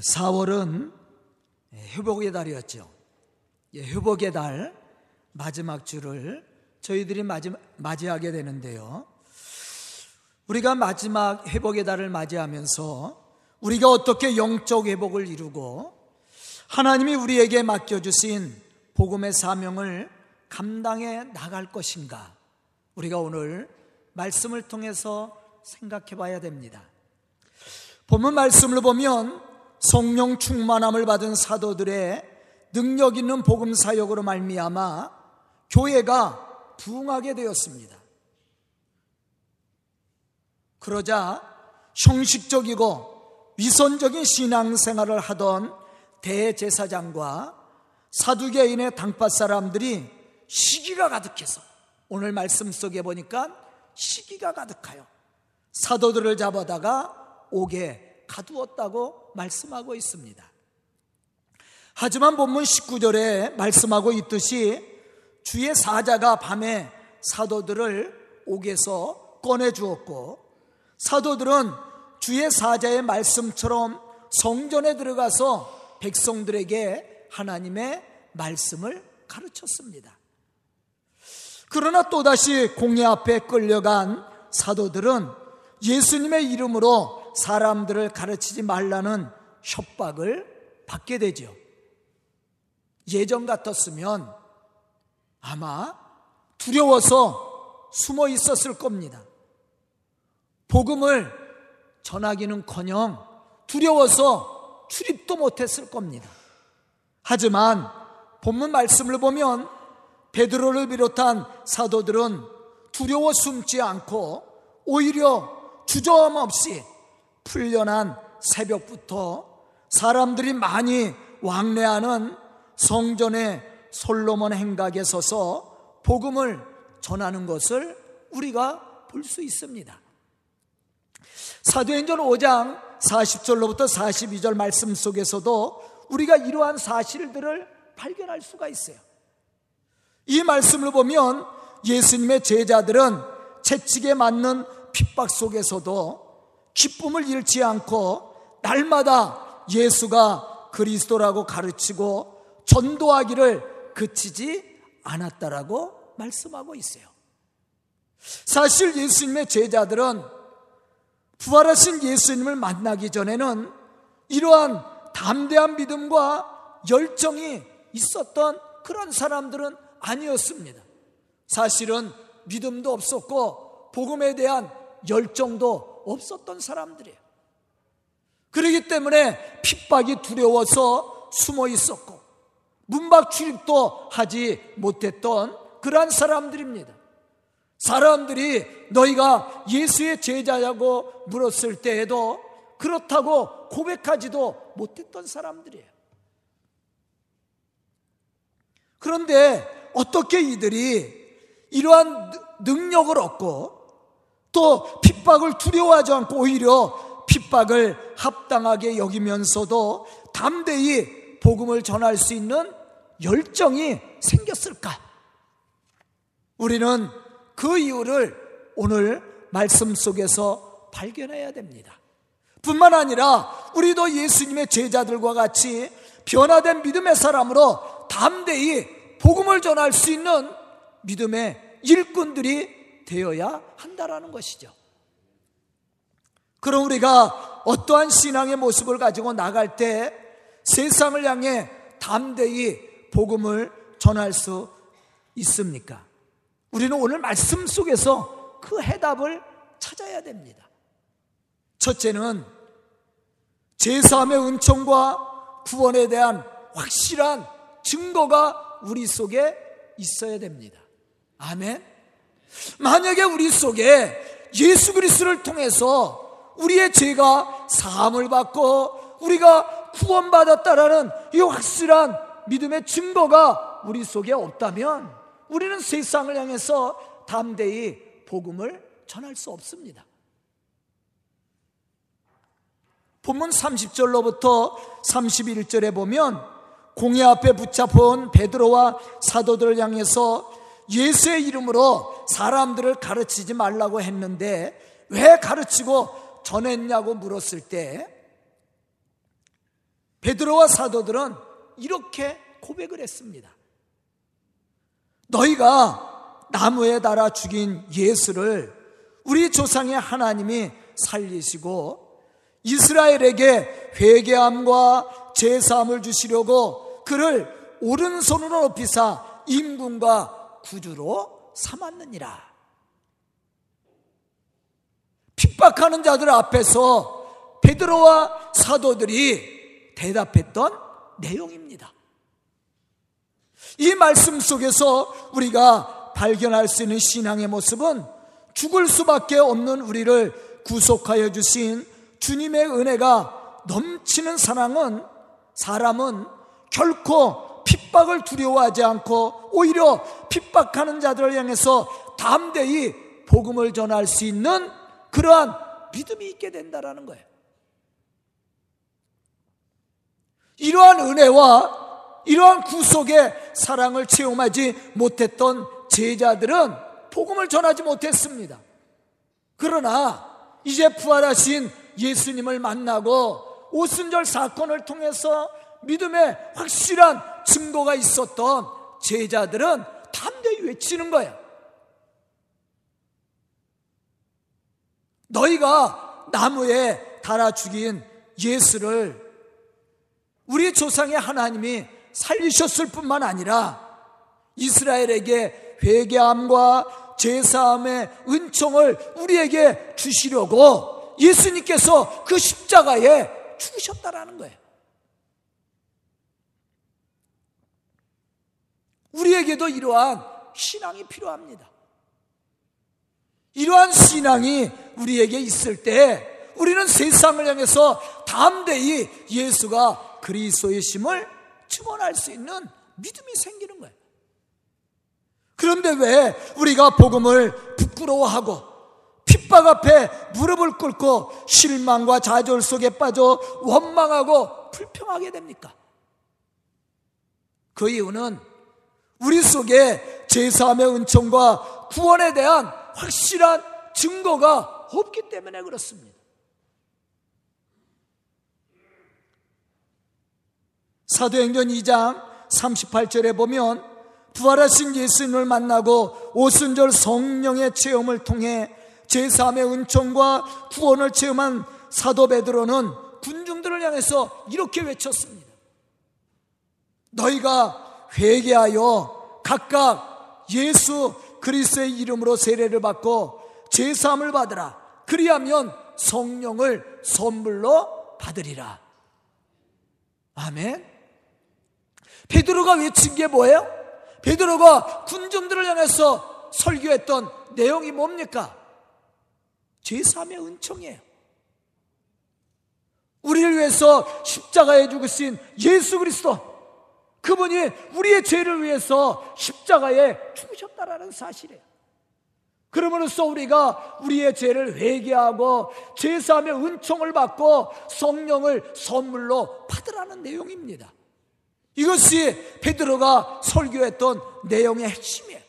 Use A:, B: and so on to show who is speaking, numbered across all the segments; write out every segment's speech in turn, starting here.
A: 4월은 회복의 달이었죠. 예, 회복의 달 마지막 주를 저희들이 맞이, 맞이하게 되는데요. 우리가 마지막 회복의 달을 맞이하면서 우리가 어떻게 영적 회복을 이루고 하나님이 우리에게 맡겨주신 복음의 사명을 감당해 나갈 것인가? 우리가 오늘 말씀을 통해서 생각해 봐야 됩니다. 본문 말씀을 보면 성령 충만함을 받은 사도들의 능력 있는 복음 사역으로 말미암아 교회가 부흥하게 되었습니다. 그러자 형식적이고 위선적인 신앙생활을 하던 대제사장과 사두개인의 당파 사람들이 시기가 가득해서 오늘 말씀 속에 보니까 시기가 가득하여 사도들을 잡아다가 옥에 가두었다고 말씀하고 있습니다. 하지만 본문 19절에 말씀하고 있듯이 주의 사자가 밤에 사도들을 옥에서 꺼내 주었고 사도들은 주의 사자의 말씀처럼 성전에 들어가서 백성들에게 하나님의 말씀을 가르쳤습니다. 그러나 또다시 공예 앞에 끌려간 사도들은 예수님의 이름으로 사람들을 가르치지 말라는 협박을 받게 되죠. 예전 같았으면 아마 두려워서 숨어 있었을 겁니다. 복음을 전하기는 커녕 두려워서 출입도 못했을 겁니다. 하지만 본문 말씀을 보면 베드로를 비롯한 사도들은 두려워 숨지 않고 오히려 주저함 없이 풀려난 새벽부터 사람들이 많이 왕래하는 성전의 솔로몬 행각에 서서 복음을 전하는 것을 우리가 볼 수 있습니다. 사도행전 5장 40절로부터 42절 말씀 속에서도 우리가 이러한 사실들을 발견할 수가 있어요. 이 말씀을 보면 예수님의 제자들은 채찍에 맞는 핍박 속에서도 기쁨을 잃지 않고 날마다 예수가 그리스도라고 가르치고 전도하기를 그치지 않았다라고 말씀하고 있어요. 사실 예수님의 제자들은 부활하신 예수님을 만나기 전에는 이러한 담대한 믿음과 열정이 있었던 그런 사람들은 아니었습니다. 사실은 믿음도 없었고 복음에 대한 열정도 없었던 사람들이에요. 그러기 때문에 핍박이 두려워서 숨어 있었고 문박 출입도 하지 못했던 그러한 사람들입니다. 사람들이 너희가 예수의 제자냐고 물었을 때에도 그렇다고 고백하지도 못했던 사람들이에요. 그런데 어떻게 이들이 이러한 능력을 얻고 또 핍박을 두려워하지 않고 오히려 핍박을 합당하게 여기면서도 담대히 복음을 전할 수 있는 열정이 생겼을까? 우리는 그 이유를 오늘 말씀 속에서 발견해야 됩니다. 뿐만 아니라 우리도 예수님의 제자들과 같이 변화된 믿음의 사람으로 담대히 복음을 전할 수 있는 믿음의 일꾼들이 되어야 한다라는 것이죠. 그럼 우리가 어떠한 신앙의 모습을 가지고 나갈 때 세상을 향해 담대히 복음을 전할 수 있습니까? 우리는 오늘 말씀 속에서 그 해답을 찾아야 됩니다. 첫째는 제3의 은총과 구원에 대한 확실한 증거가 우리 속에 있어야 됩니다. 아멘. 만약에 우리 속에 예수 그리스도를 통해서 우리의 죄가 사함을 받고 우리가 구원받았다라는 이 확실한 믿음의 증거가 우리 속에 없다면 우리는 세상을 향해서 담대히 복음을 전할 수 없습니다. 본문 30절로부터 31절에 보면 공회 앞에 붙잡은 베드로와 사도들을 향해서 예수의 이름으로 사람들을 가르치지 말라고 했는데 왜 가르치고 전했냐고 물었을 때 베드로와 사도들은 이렇게 고백을 했습니다. 너희가 나무에 달아 죽인 예수를 우리 조상의 하나님이 살리시고 이스라엘에게 회개함과 제사함을 주시려고 그를 오른손으로 높이사 임금과 구주로 삼았느니라. 핍박하는 자들 앞에서 베드로와 사도들이 대답했던 내용입니다. 이 말씀 속에서 우리가 발견할 수 있는 신앙의 모습은 죽을 수밖에 없는 우리를 구속하여 주신 주님의 은혜가 넘치는 사랑은 사람은 결코 핍박을 두려워하지 않고 오히려 핍박하는 자들을 향해서 담대히 복음을 전할 수 있는 그러한 믿음이 있게 된다라는 거예요. 이러한 은혜와 이러한 구속의 사랑을 체험하지 못했던 제자들은 복음을 전하지 못했습니다. 그러나 이제 부활하신 예수님을 만나고 오순절 사건을 통해서 믿음의 확실한 증거가 있었던 제자들은 담대히 외치는 거야. 너희가 나무에 달아 죽인 예수를 우리 조상의 하나님이 살리셨을 뿐만 아니라 이스라엘에게 회개함과 제사함의 은총을 우리에게 주시려고 예수님께서 그 십자가에 죽으셨다라는 거예요. 우리에게도 이러한 신앙이 필요합니다. 이러한 신앙이 우리에게 있을 때 우리는 세상을 향해서 담대히 예수가 그리스도의 심을 증언할 수 있는 믿음이 생기는 거예요. 그런데 왜 우리가 복음을 부끄러워하고 핍박 앞에 무릎을 꿇고 실망과 좌절 속에 빠져 원망하고 불평하게 됩니까? 그 이유는 우리 속에 제사함의 은총과 구원에 대한 확실한 증거가 없기 때문에 그렇습니다. 사도행전 2장 38절에 보면 부활하신 예수님을 만나고 오순절 성령의 체험을 통해 제3의 은총과 구원을 체험한 사도 베드로는 군중들을 향해서 이렇게 외쳤습니다. 너희가 회개하여 각각 예수 그리스도의 이름으로 세례를 받고 제3을 받으라. 그리하면 성령을 선물로 받으리라. 아멘. 베드로가 외친 게 뭐예요? 베드로가 군중들을 향해서 설교했던 내용이 뭡니까? 제3의 은총이에요. 우리를 위해서 십자가에 죽으신 예수 그리스도 그분이 우리의 죄를 위해서 십자가에 죽으셨다라는 사실이에요. 그러므로써 우리가 우리의 죄를 회개하고 제사함의 은총을 받고 성령을 선물로 받으라는 내용입니다. 이것이 베드로가 설교했던 내용의 핵심이에요.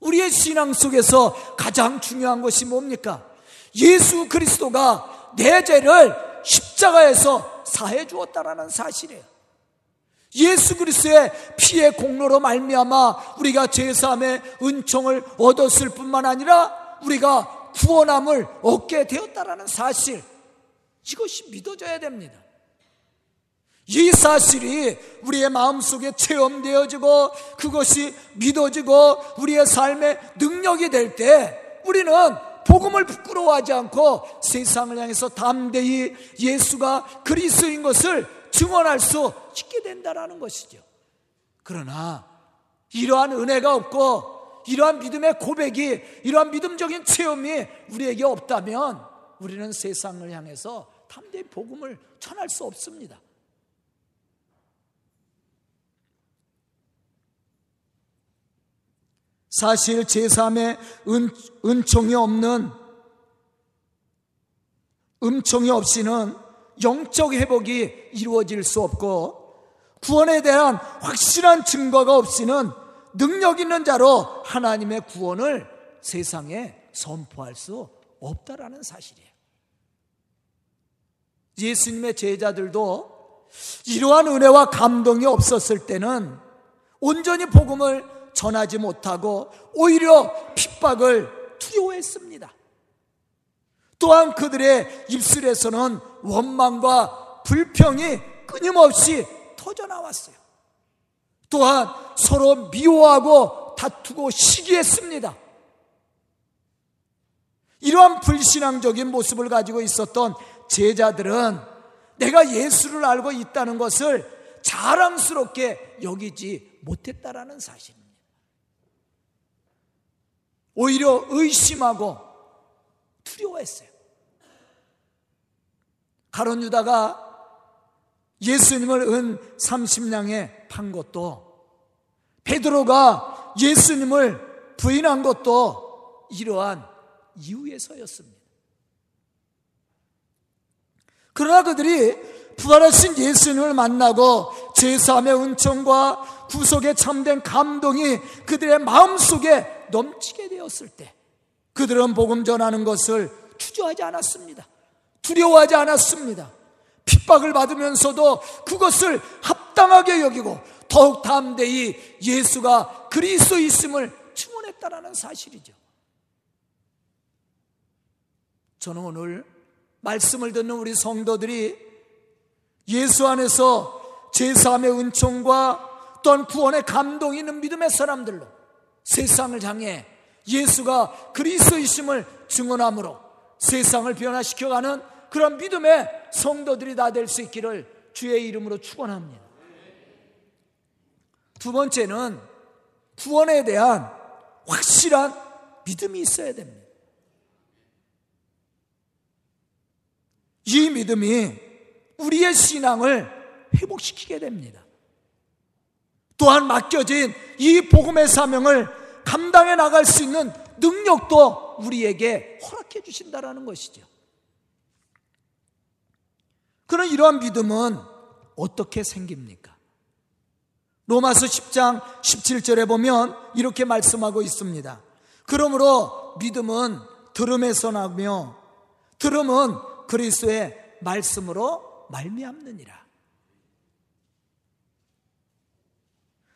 A: 우리의 신앙 속에서 가장 중요한 것이 뭡니까? 예수 그리스도가 내 죄를 십자가에서 사해 주었다라는 사실이에요. 예수 그리스도의 피의 공로로 말미암아 우리가 제사함의 은총을 얻었을 뿐만 아니라 우리가 구원함을 얻게 되었다라는 사실 이것이 믿어져야 됩니다. 이 사실이 우리의 마음속에 체험되어지고 그것이 믿어지고 우리의 삶의 능력이 될 때 우리는 복음을 부끄러워하지 않고 세상을 향해서 담대히 예수가 그리스도인 것을 증언할 수 있게 된다라는 것이죠. 그러나 이러한 은혜가 없고 이러한 믿음의 고백이 이러한 믿음적인 체험이 우리에게 없다면 우리는 세상을 향해서 담대히 복음을 전할 수 없습니다. 사실 제3의 은, 은총이 없는 음총이 없이는 영적 회복이 이루어질 수 없고 구원에 대한 확실한 증거가 없이는 능력 있는 자로 하나님의 구원을 세상에 선포할 수 없다라는 사실이에요. 예수님의 제자들도 이러한 은혜와 감동이 없었을 때는 온전히 복음을 전하지 못하고 오히려 핍박을 두려워했습니다. 또한 그들의 입술에서는 원망과 불평이 끊임없이 터져 나왔어요. 또한 서로 미워하고 다투고 시기했습니다. 이러한 불신앙적인 모습을 가지고 있었던 제자들은 내가 예수를 알고 있다는 것을 자랑스럽게 여기지 못했다라는 사실입니다. 오히려 의심하고 두려워했어요. 가론 유다가 예수님을 은 30냥에 판 것도 베드로가 예수님을 부인한 것도 이러한 이유에서였습니다. 그러나 그들이 부활하신 예수님을 만나고 제사함의 은총과 구속의 참된 감동이 그들의 마음속에 넘치게 되었을 때 그들은 복음 전하는 것을 주저하지 않았습니다. 두려워하지 않았습니다. 핍박을 받으면서도 그것을 합당하게 여기고 더욱 담대히 예수가 그리스도 있음을 증언했다라는 사실이죠. 저는 오늘 말씀을 듣는 우리 성도들이 예수 안에서 제사함의 은총과 또한 구원의 감동이 있는 믿음의 사람들로 세상을 향해 예수가 그리스도이심을 증언함으로 세상을 변화시켜가는 그런 믿음의 성도들이 다 될 수 있기를 주의 이름으로 축원합니다. 두 번째는 구원에 대한 확실한 믿음이 있어야 됩니다. 이 믿음이 우리의 신앙을 회복시키게 됩니다. 또한 맡겨진 이 복음의 사명을 감당해 나갈 수 있는 능력도 우리에게 허락해 주신다라는 것이죠. 그런 이러한 믿음은 어떻게 생깁니까? 로마서 10장 17절에 보면 이렇게 말씀하고 있습니다. 그러므로 믿음은 들음에서 나며 들음은 그리스도의 말씀으로 말미암느니라.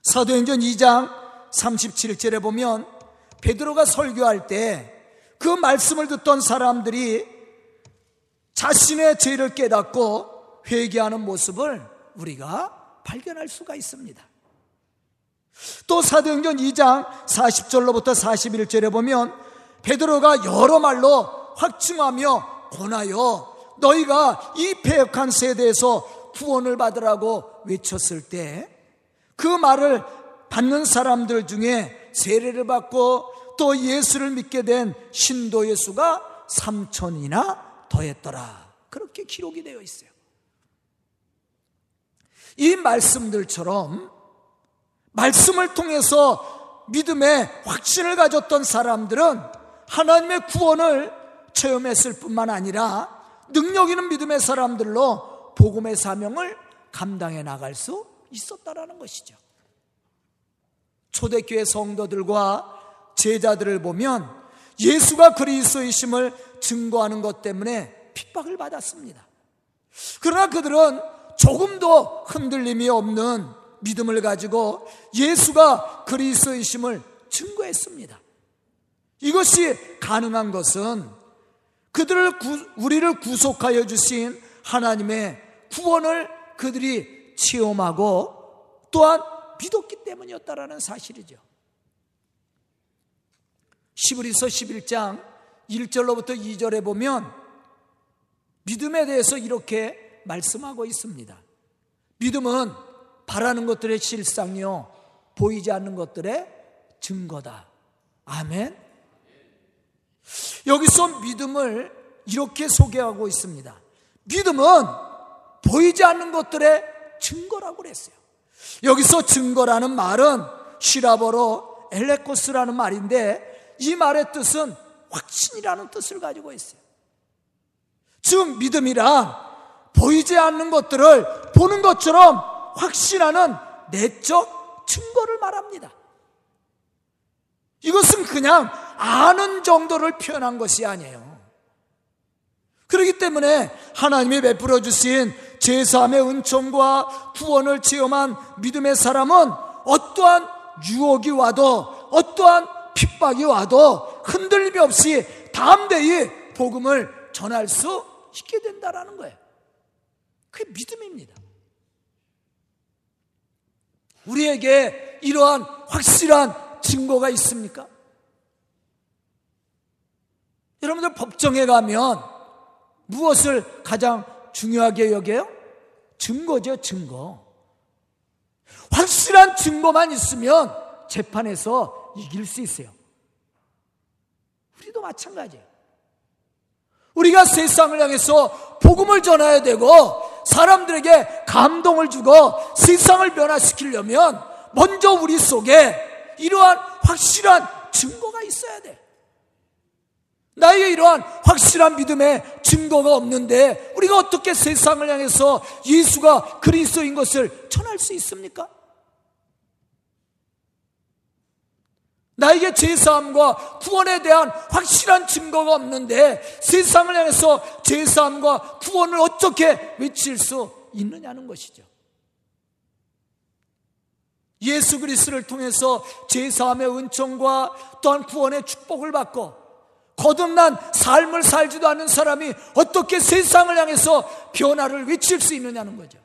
A: 사도행전 2장 37절에 보면 베드로가 설교할 때 그 말씀을 듣던 사람들이 자신의 죄를 깨닫고 회개하는 모습을 우리가 발견할 수가 있습니다. 또 사도행전 2장 40절로부터 41절에 보면 베드로가 여러 말로 확증하며 권하여 너희가 이 폐역한 세대에서 구원을 받으라고 외쳤을 때 그 말을 받는 사람들 중에 세례를 받고 또 예수를 믿게 된 신도의 수가 3천이나 더했더라. 그렇게 기록이 되어 있어요. 이 말씀들처럼 말씀을 통해서 믿음의 확신을 가졌던 사람들은 하나님의 구원을 체험했을 뿐만 아니라 능력 있는 믿음의 사람들로 복음의 사명을 감당해 나갈 수 있었다라는 것이죠. 초대교회 성도들과 제자들을 보면 예수가 그리스도이심을 증거하는 것 때문에 핍박을 받았습니다. 그러나 그들은 조금도 흔들림이 없는 믿음을 가지고 예수가 그리스도이심을 증거했습니다. 이것이 가능한 것은 그들을 구, 우리를 구속하여 주신 하나님의 구원을 그들이 체험하고 또한 믿었기 때문이었다라는 사실이죠. 시브리서 11장 1절로부터 2절에 보면 믿음에 대해서 이렇게 말씀하고 있습니다. 믿음은 바라는 것들의 실상이요 보이지 않는 것들의 증거다. 아멘. 여기서 믿음을 이렇게 소개하고 있습니다. 믿음은 보이지 않는 것들의 증거라고 그랬어요. 여기서 증거라는 말은 시라버로 엘레코스라는 말인데 이 말의 뜻은 확신이라는 뜻을 가지고 있어요. 즉 믿음이란 보이지 않는 것들을 보는 것처럼 확신하는 내적 증거를 말합니다. 이것은 그냥 아는 정도를 표현한 것이 아니에요. 그렇기 때문에 하나님이 베풀어 주신 제사함의 은총과 구원을 체험한 믿음의 사람은 어떠한 유혹이 와도 어떠한 핍박이 와도 흔들림이 없이 담대히 복음을 전할 수 있게 된다라는 거예요. 그게 믿음입니다. 우리에게 이러한 확실한 증거가 있습니까? 여러분들 법정에 가면 무엇을 가장 중요하게 여겨요? 증거죠, 증거. 확실한 증거만 있으면 재판에서 이길 수 있어요. 우리도 마찬가지예요. 우리가 세상을 향해서 복음을 전해야 되고 사람들에게 감동을 주고 세상을 변화시키려면 먼저 우리 속에 이러한 확실한 증거가 있어야 돼. 나에게 이러한 확실한 믿음의 증거가 없는데 우리가 어떻게 세상을 향해서 예수가 그리스도인 것을 전할 수 있습니까? 나에게 제사함과 구원에 대한 확실한 증거가 없는데 세상을 향해서 제사함과 구원을 어떻게 외칠 수 있느냐는 것이죠. 예수 그리스도를 통해서 제사함의 은총과 또한 구원의 축복을 받고 거듭난 삶을 살지도 않은 사람이 어떻게 세상을 향해서 변화를 외칠 수 있느냐는 거죠.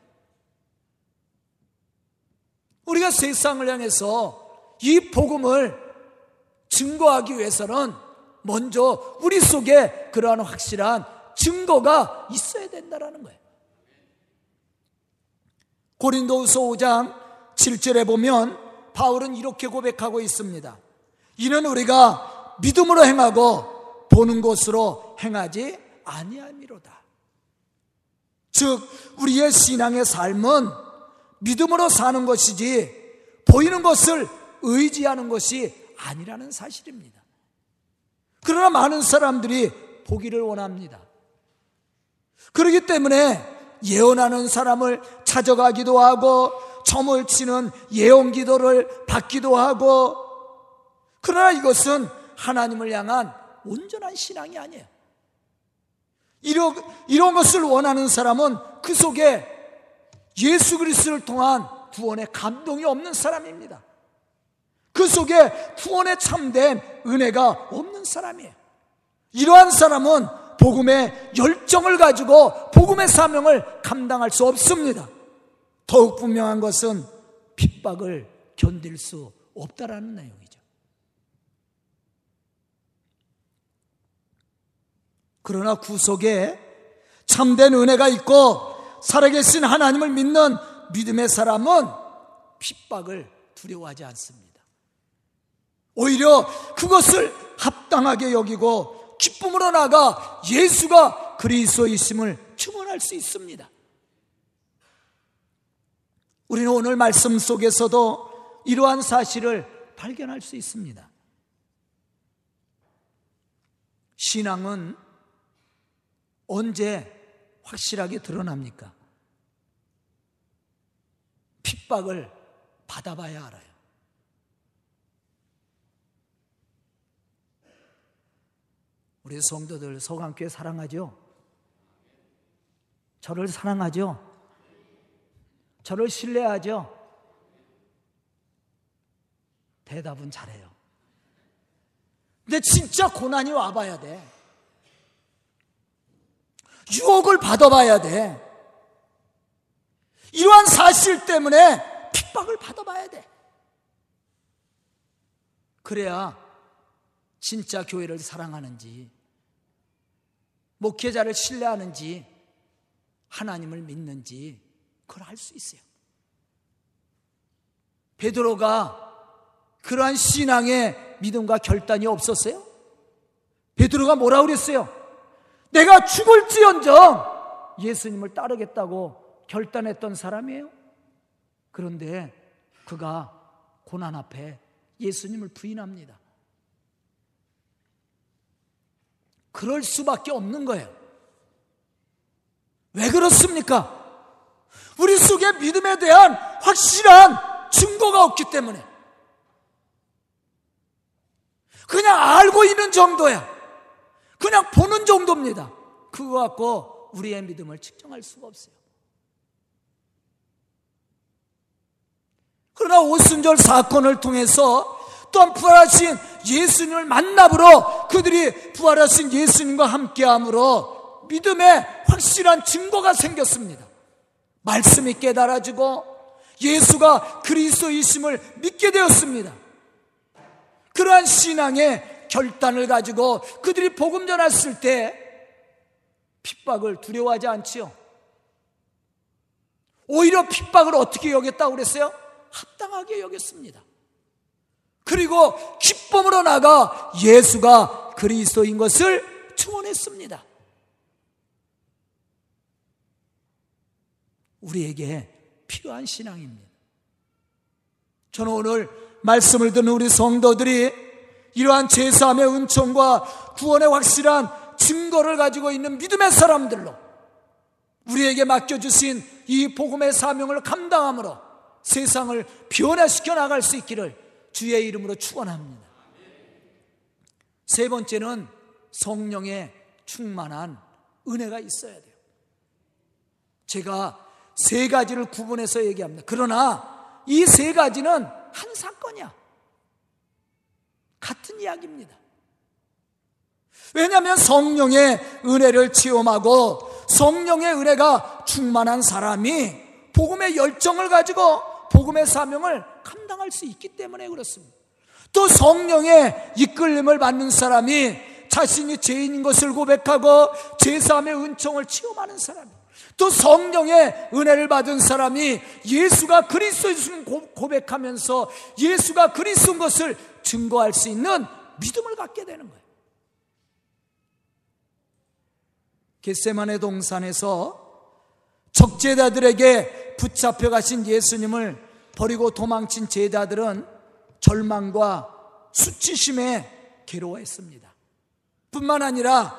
A: 우리가 세상을 향해서 이 복음을 증거하기 위해서는 먼저 우리 속에 그러한 확실한 증거가 있어야 된다는 거예요. 고린도후서 5장 7절에 보면 바울은 이렇게 고백하고 있습니다. 이는 우리가 믿음으로 행하고 보는 것으로 행하지 아니함이로다. 즉 우리의 신앙의 삶은 믿음으로 사는 것이지 보이는 것을 의지하는 것이 아니라는 사실입니다. 그러나 많은 사람들이 보기를 원합니다. 그렇기 때문에 예언하는 사람을 찾아가기도 하고 점을 치는 예언 기도를 받기도 하고 그러나 이것은 하나님을 향한 온전한 신앙이 아니에요. 이런, 이런 것을 원하는 사람은 그 속에 예수 그리스도를 통한 구원의 감동이 없는 사람입니다. 그 속에 구원에 참된 은혜가 없는 사람이에요. 이러한 사람은 복음의 열정을 가지고 복음의 사명을 감당할 수 없습니다. 더욱 분명한 것은 핍박을 견딜 수 없다라는 내용이죠. 그러나 구속에 참된 은혜가 있고 살아계신 하나님을 믿는 믿음의 사람은 핍박을 두려워하지 않습니다. 오히려 그것을 합당하게 여기고 기쁨으로 나가 예수가 그리스도이심을 증언할 수 있습니다. 우리는 오늘 말씀 속에서도 이러한 사실을 발견할 수 있습니다. 신앙은 언제 확실하게 드러납니까? 핍박을 받아봐야 알아요. 우리 성도들 서강교회 사랑하죠? 저를 사랑하죠? 저를 신뢰하죠? 대답은 잘해요. 근데 진짜 고난이 와봐야 돼. 유혹을 받아봐야 돼. 이러한 사실 때문에 핍박을 받아봐야 돼. 그래야 진짜 교회를 사랑하는지, 목회자를 신뢰하는지 하나님을 믿는지 그걸 알 수 있어요. 베드로가 그러한 신앙의 믿음과 결단이 없었어요? 베드로가 뭐라 그랬어요? 내가 죽을지언정 예수님을 따르겠다고 결단했던 사람이에요. 그런데 그가 고난 앞에 예수님을 부인합니다. 그럴 수밖에 없는 거예요. 왜 그렇습니까? 우리 속에 믿음에 대한 확실한 증거가 없기 때문에. 그냥 알고 있는 정도야. 그냥 보는 정도입니다. 그거 갖고 우리의 믿음을 측정할 수가 없어요. 그러나 오순절 사건을 통해서 또한 부활하신 예수님을 만나므로 그들이 부활하신 예수님과 함께함으로 믿음의 확실한 증거가 생겼습니다. 말씀이 깨달아지고 예수가 그리스도이심을 믿게 되었습니다. 그러한 신앙의 결단을 가지고 그들이 복음 전했을 때 핍박을 두려워하지 않지요. 오히려 핍박을 어떻게 여겼다고 그랬어요? 합당하게 여겼습니다. 그리고 기쁨으로 나가 예수가 그리스도인 것을 증언했습니다. 우리에게 필요한 신앙입니다. 저는 오늘 말씀을 듣는 우리 성도들이 이러한 제사함의 은총과 구원의 확실한 증거를 가지고 있는 믿음의 사람들로 우리에게 맡겨주신 이 복음의 사명을 감당함으로 세상을 변화시켜 나갈 수 있기를 주의 이름으로 축원합니다. 세 번째는 성령의 충만한 은혜가 있어야 돼요. 제가 세 가지를 구분해서 얘기합니다. 그러나 이 세 가지는 한 사건이야. 같은 이야기입니다. 왜냐하면 성령의 은혜를 체험하고 성령의 은혜가 충만한 사람이 복음의 열정을 가지고 복음의 사명을 감당할 수 있기 때문에 그렇습니다. 또 성령의 이끌림을 받는 사람이 자신이 죄인인 것을 고백하고 제사함의 은총을 체험하는 사람. 또 성령의 은혜를 받은 사람이 예수가 그리스도인 고백하면서 예수가 그리스도인 것을 증거할 수 있는 믿음을 갖게 되는 거예요. 겟세만의 동산에서 적제자들에게 붙잡혀 가신 예수님을 버리고 도망친 제자들은 절망과 수치심에 괴로워했습니다. 뿐만 아니라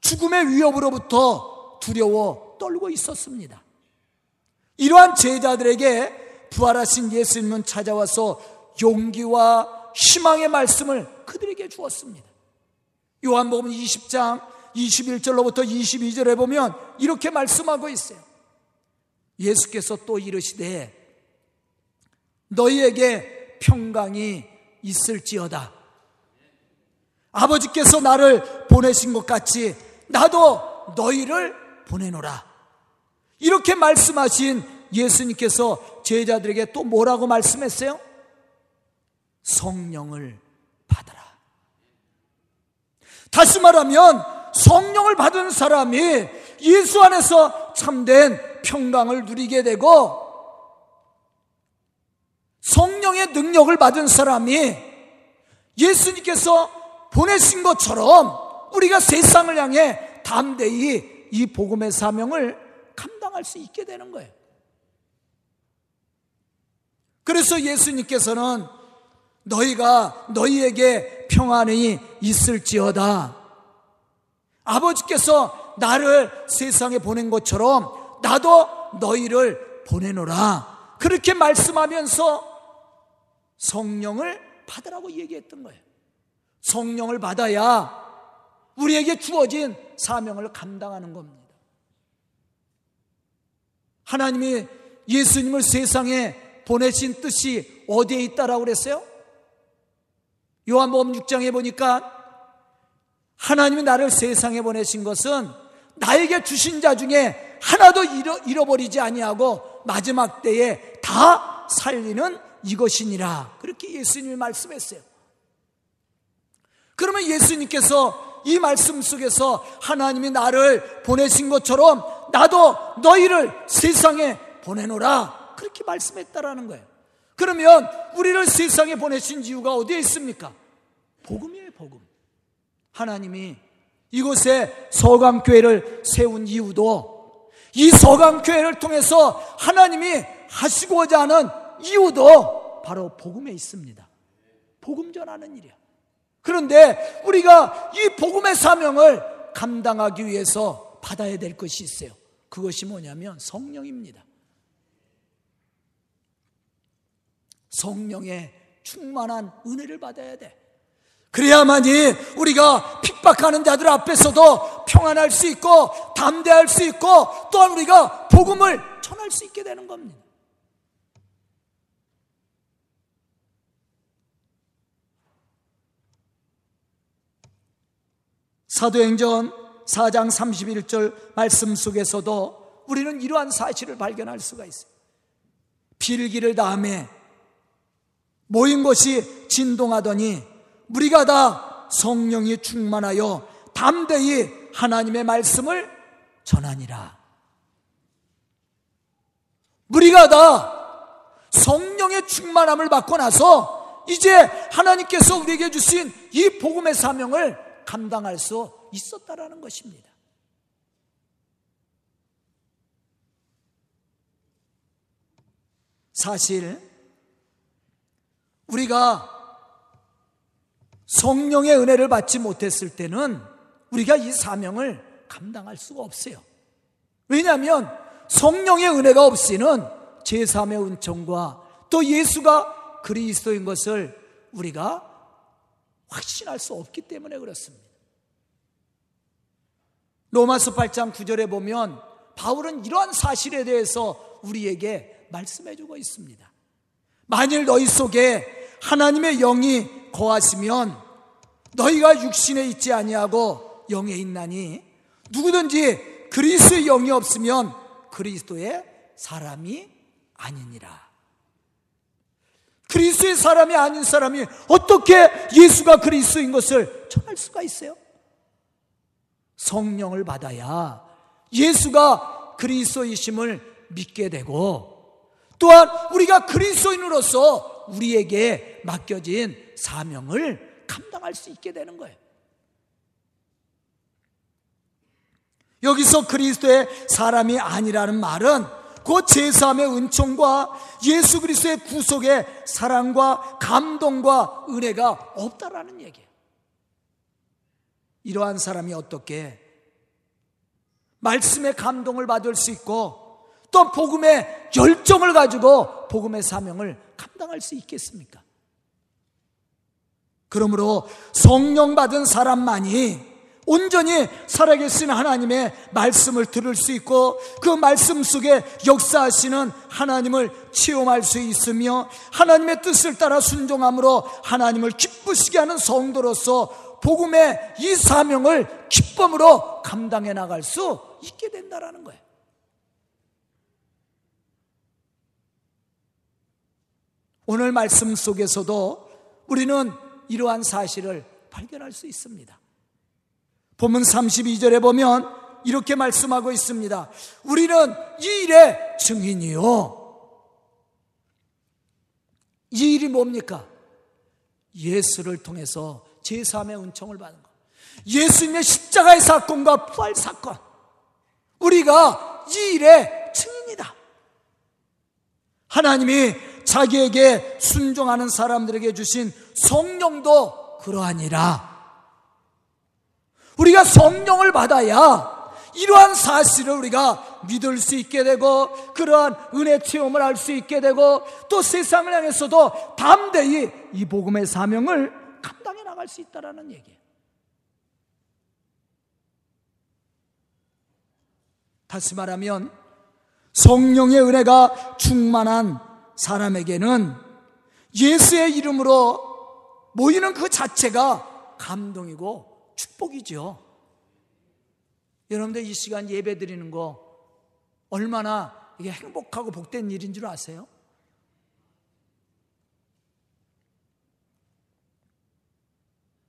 A: 죽음의 위협으로부터 두려워 떨고 있었습니다. 이러한 제자들에게 부활하신 예수님은 찾아와서 용기와 희망의 말씀을 그들에게 주었습니다. 요한복음 20장 21절로부터 22절에 보면 이렇게 말씀하고 있어요. 예수께서 또 이르시되 너희에게 평강이 있을지어다. 아버지께서 나를 보내신 것 같이 나도 너희를 보내노라. 이렇게 말씀하신 예수님께서 제자들에게 또 뭐라고 말씀했어요? 성령을 받아라. 다시 말하면 성령을 받은 사람이 예수 안에서 참된 평강을 누리게 되고 성령의 능력을 받은 사람이 예수님께서 보내신 것처럼 우리가 세상을 향해 담대히 이 복음의 사명을 감당할 수 있게 되는 거예요. 그래서 예수님께서는 너희가 너희에게 평안이 있을지어다. 아버지께서 나를 세상에 보낸 것처럼 나도 너희를 보내노라. 그렇게 말씀하면서 성령을 받으라고 얘기했던 거예요. 성령을 받아야 우리에게 주어진 사명을 감당하는 겁니다. 하나님이 예수님을 세상에 보내신 뜻이 어디에 있다라고 그랬어요? 요한복음 6장에 보니까 하나님이 나를 세상에 보내신 것은 나에게 주신 자 중에 하나도 잃어, 버리지 아니하고 마지막 때에 다 살리는 이것이니라. 그렇게 예수님이 말씀했어요. 그러면 예수님께서 이 말씀 속에서 하나님이 나를 보내신 것처럼 나도 너희를 세상에 보내노라. 그렇게 말씀했다라는 거예요. 그러면 우리를 세상에 보내신 이유가 어디에 있습니까? 복음이에요, 복음. 하나님이 이곳에 서강교회를 세운 이유도 이 서강교회를 통해서 하나님이 하시고자 하는 이유도 바로 복음에 있습니다. 복음 전하는 일이야. 그런데 우리가 이 복음의 사명을 감당하기 위해서 받아야 될 것이 있어요. 그것이 뭐냐면 성령입니다. 성령의 충만한 은혜를 받아야 돼. 그래야만이 우리가 핍박하는 자들 앞에서도 평안할 수 있고 담대할 수 있고 또한 우리가 복음을 전할 수 있게 되는 겁니다. 사도행전 4장 31절 말씀 속에서도 우리는 이러한 사실을 발견할 수가 있어요. 필기를 다음에 모인 것이 진동하더니 우리가 다 성령이 충만하여 담대히 하나님의 말씀을 전하니라. 우리가 다 성령의 충만함을 받고 나서 이제 하나님께서 우리에게 주신 이 복음의 사명을 감당할 수 있었다라는 것입니다. 사실 우리가 성령의 은혜를 받지 못했을 때는 우리가 이 사명을 감당할 수가 없어요. 왜냐하면 성령의 은혜가 없이는 제3의 은총과 또 예수가 그리스도인 것을 우리가 확신할 수 없기 때문에 그렇습니다. 로마서 8장 9절에 보면 바울은 이러한 사실에 대해서 우리에게 말씀해 주고 있습니다. 만일 너희 속에 하나님의 영이 거하시면 너희가 육신에 있지 아니하고 영에 있나니 누구든지 그리스도의 영이 없으면 그리스도의 사람이 아니니라. 그리스도의 사람이 아닌 사람이 어떻게 예수가 그리스도인 것을 전할 수가 있어요? 성령을 받아야 예수가 그리스도이심을 믿게 되고 또한 우리가 그리스도인으로서 우리에게 맡겨진 사명을 감당할 수 있게 되는 거예요. 여기서 그리스도의 사람이 아니라는 말은 그 제3의 은총과 예수 그리스도의 구속의 사랑과 감동과 은혜가 없다라는 얘기예요. 이러한 사람이 어떻게 말씀의 감동을 받을 수 있고 또 복음의 열정을 가지고 복음의 사명을 감당할 수 있겠습니까? 그러므로 성령 받은 사람만이 온전히 살아계신 하나님의 말씀을 들을 수 있고 그 말씀 속에 역사하시는 하나님을 체험할 수 있으며 하나님의 뜻을 따라 순종함으로 하나님을 기쁘시게 하는 성도로서 복음의 이 사명을 기쁨으로 감당해 나갈 수 있게 된다라는 거예요. 오늘 말씀 속에서도 우리는 이러한 사실을 발견할 수 있습니다. 본문 32절에 보면 이렇게 말씀하고 있습니다. 우리는 이 일의 증인이요. 이 일이 뭡니까? 예수를 통해서 제3의 은총을 받은 것. 예수님의 십자가의 사건과 부활 사건. 우리가 이 일의 증인이다. 하나님이 자기에게 순종하는 사람들에게 주신 성령도 그러하니라. 우리가 성령을 받아야 이러한 사실을 우리가 믿을 수 있게 되고 그러한 은혜 체험을 할 수 있게 되고 또 세상을 향해서도 담대히 이 복음의 사명을 감당해 나갈 수 있다라는 얘기예요. 다시 말하면 성령의 은혜가 충만한 사람에게는 예수의 이름으로 모이는 그 자체가 감동이고 축복이죠. 여러분들 이 시간 예배 드리는 거 얼마나 이게 행복하고 복된 일인 줄 아세요?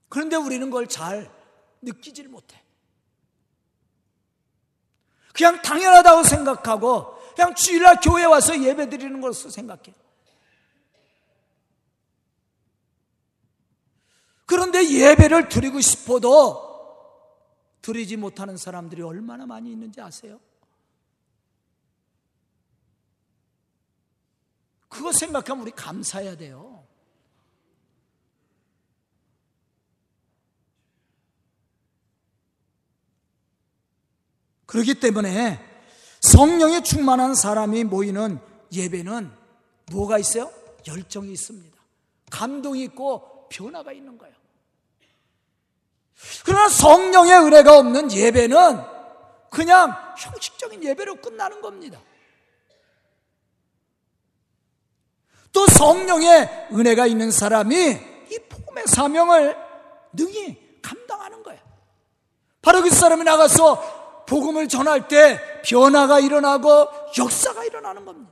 A: 그런데 우리는 그걸 잘 느끼질 못해. 그냥 당연하다고 생각하고 그냥 주일날 교회 와서 예배 드리는 것으로 생각해. 예배를 드리고 싶어도 드리지 못하는 사람들이 얼마나 많이 있는지 아세요? 그거 생각하면 우리 감사해야 돼요. 그렇기 때문에 성령에 충만한 사람이 모이는 예배는 뭐가 있어요? 열정이 있습니다. 감동이 있고 변화가 있는 거예요. 그러나 성령의 은혜가 없는 예배는 그냥 형식적인 예배로 끝나는 겁니다. 또 성령의 은혜가 있는 사람이 이 복음의 사명을 능히 감당하는 거예요. 바로 그 사람이 나가서 복음을 전할 때 변화가 일어나고 역사가 일어나는 겁니다.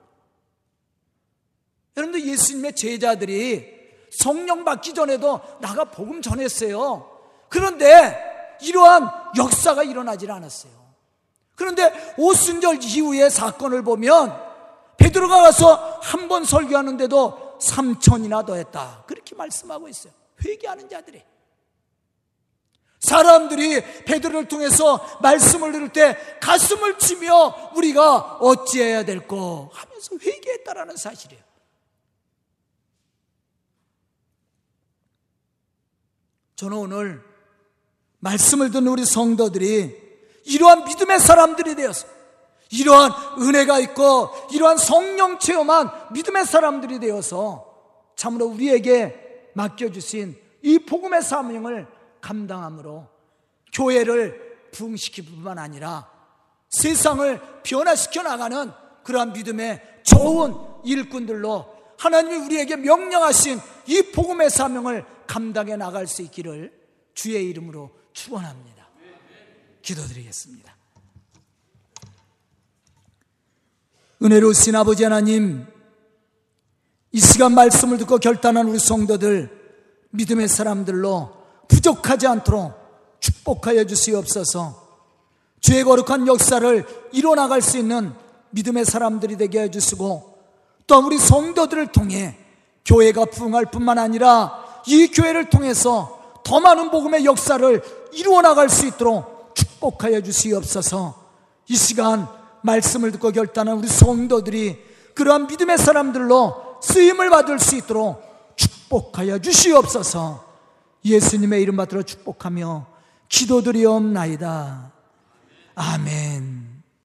A: 여러분들 예수님의 제자들이 성령 받기 전에도 나가 복음 전했어요. 그런데 이러한 역사가 일어나질 않았어요. 그런데 오순절 이후의 사건을 보면 베드로가 가서 한 번 설교하는데도 3천이나 더했다. 그렇게 말씀하고 있어요. 회개하는 자들이. 사람들이 베드로를 통해서 말씀을 들을 때 가슴을 치며 우리가 어찌해야 될까 하면서 회개했다라는 사실이에요. 저는 오늘 말씀을 듣는 우리 성도들이 이러한 믿음의 사람들이 되어서 이러한 은혜가 있고 이러한 성령 체험한 믿음의 사람들이 되어서 참으로 우리에게 맡겨주신 이 복음의 사명을 감당함으로 교회를 부흥시킬 뿐만 아니라 세상을 변화시켜 나가는 그러한 믿음의 좋은 일꾼들로 하나님이 우리에게 명령하신 이 복음의 사명을 감당해 나갈 수 있기를 주의 이름으로 축원합니다. 기도드리겠습니다. 은혜로우신 아버지 하나님, 이 시간 말씀을 듣고 결단한 우리 성도들, 믿음의 사람들로 부족하지 않도록 축복하여 주시옵소서. 주의 거룩한 역사를 이뤄나갈 수 있는 믿음의 사람들이 되게 해주시고, 또 우리 성도들을 통해 교회가 부흥할 뿐만 아니라 이 교회를 통해서 더 많은 복음의 역사를 이루어 나갈 수 있도록 축복하여 주시옵소서. 이 시간 말씀을 듣고 결단한 우리 성도들이 그러한 믿음의 사람들로 쓰임을 받을 수 있도록 축복하여 주시옵소서. 예수님의 이름 받들어 축복하며 기도드리옵나이다. 아멘.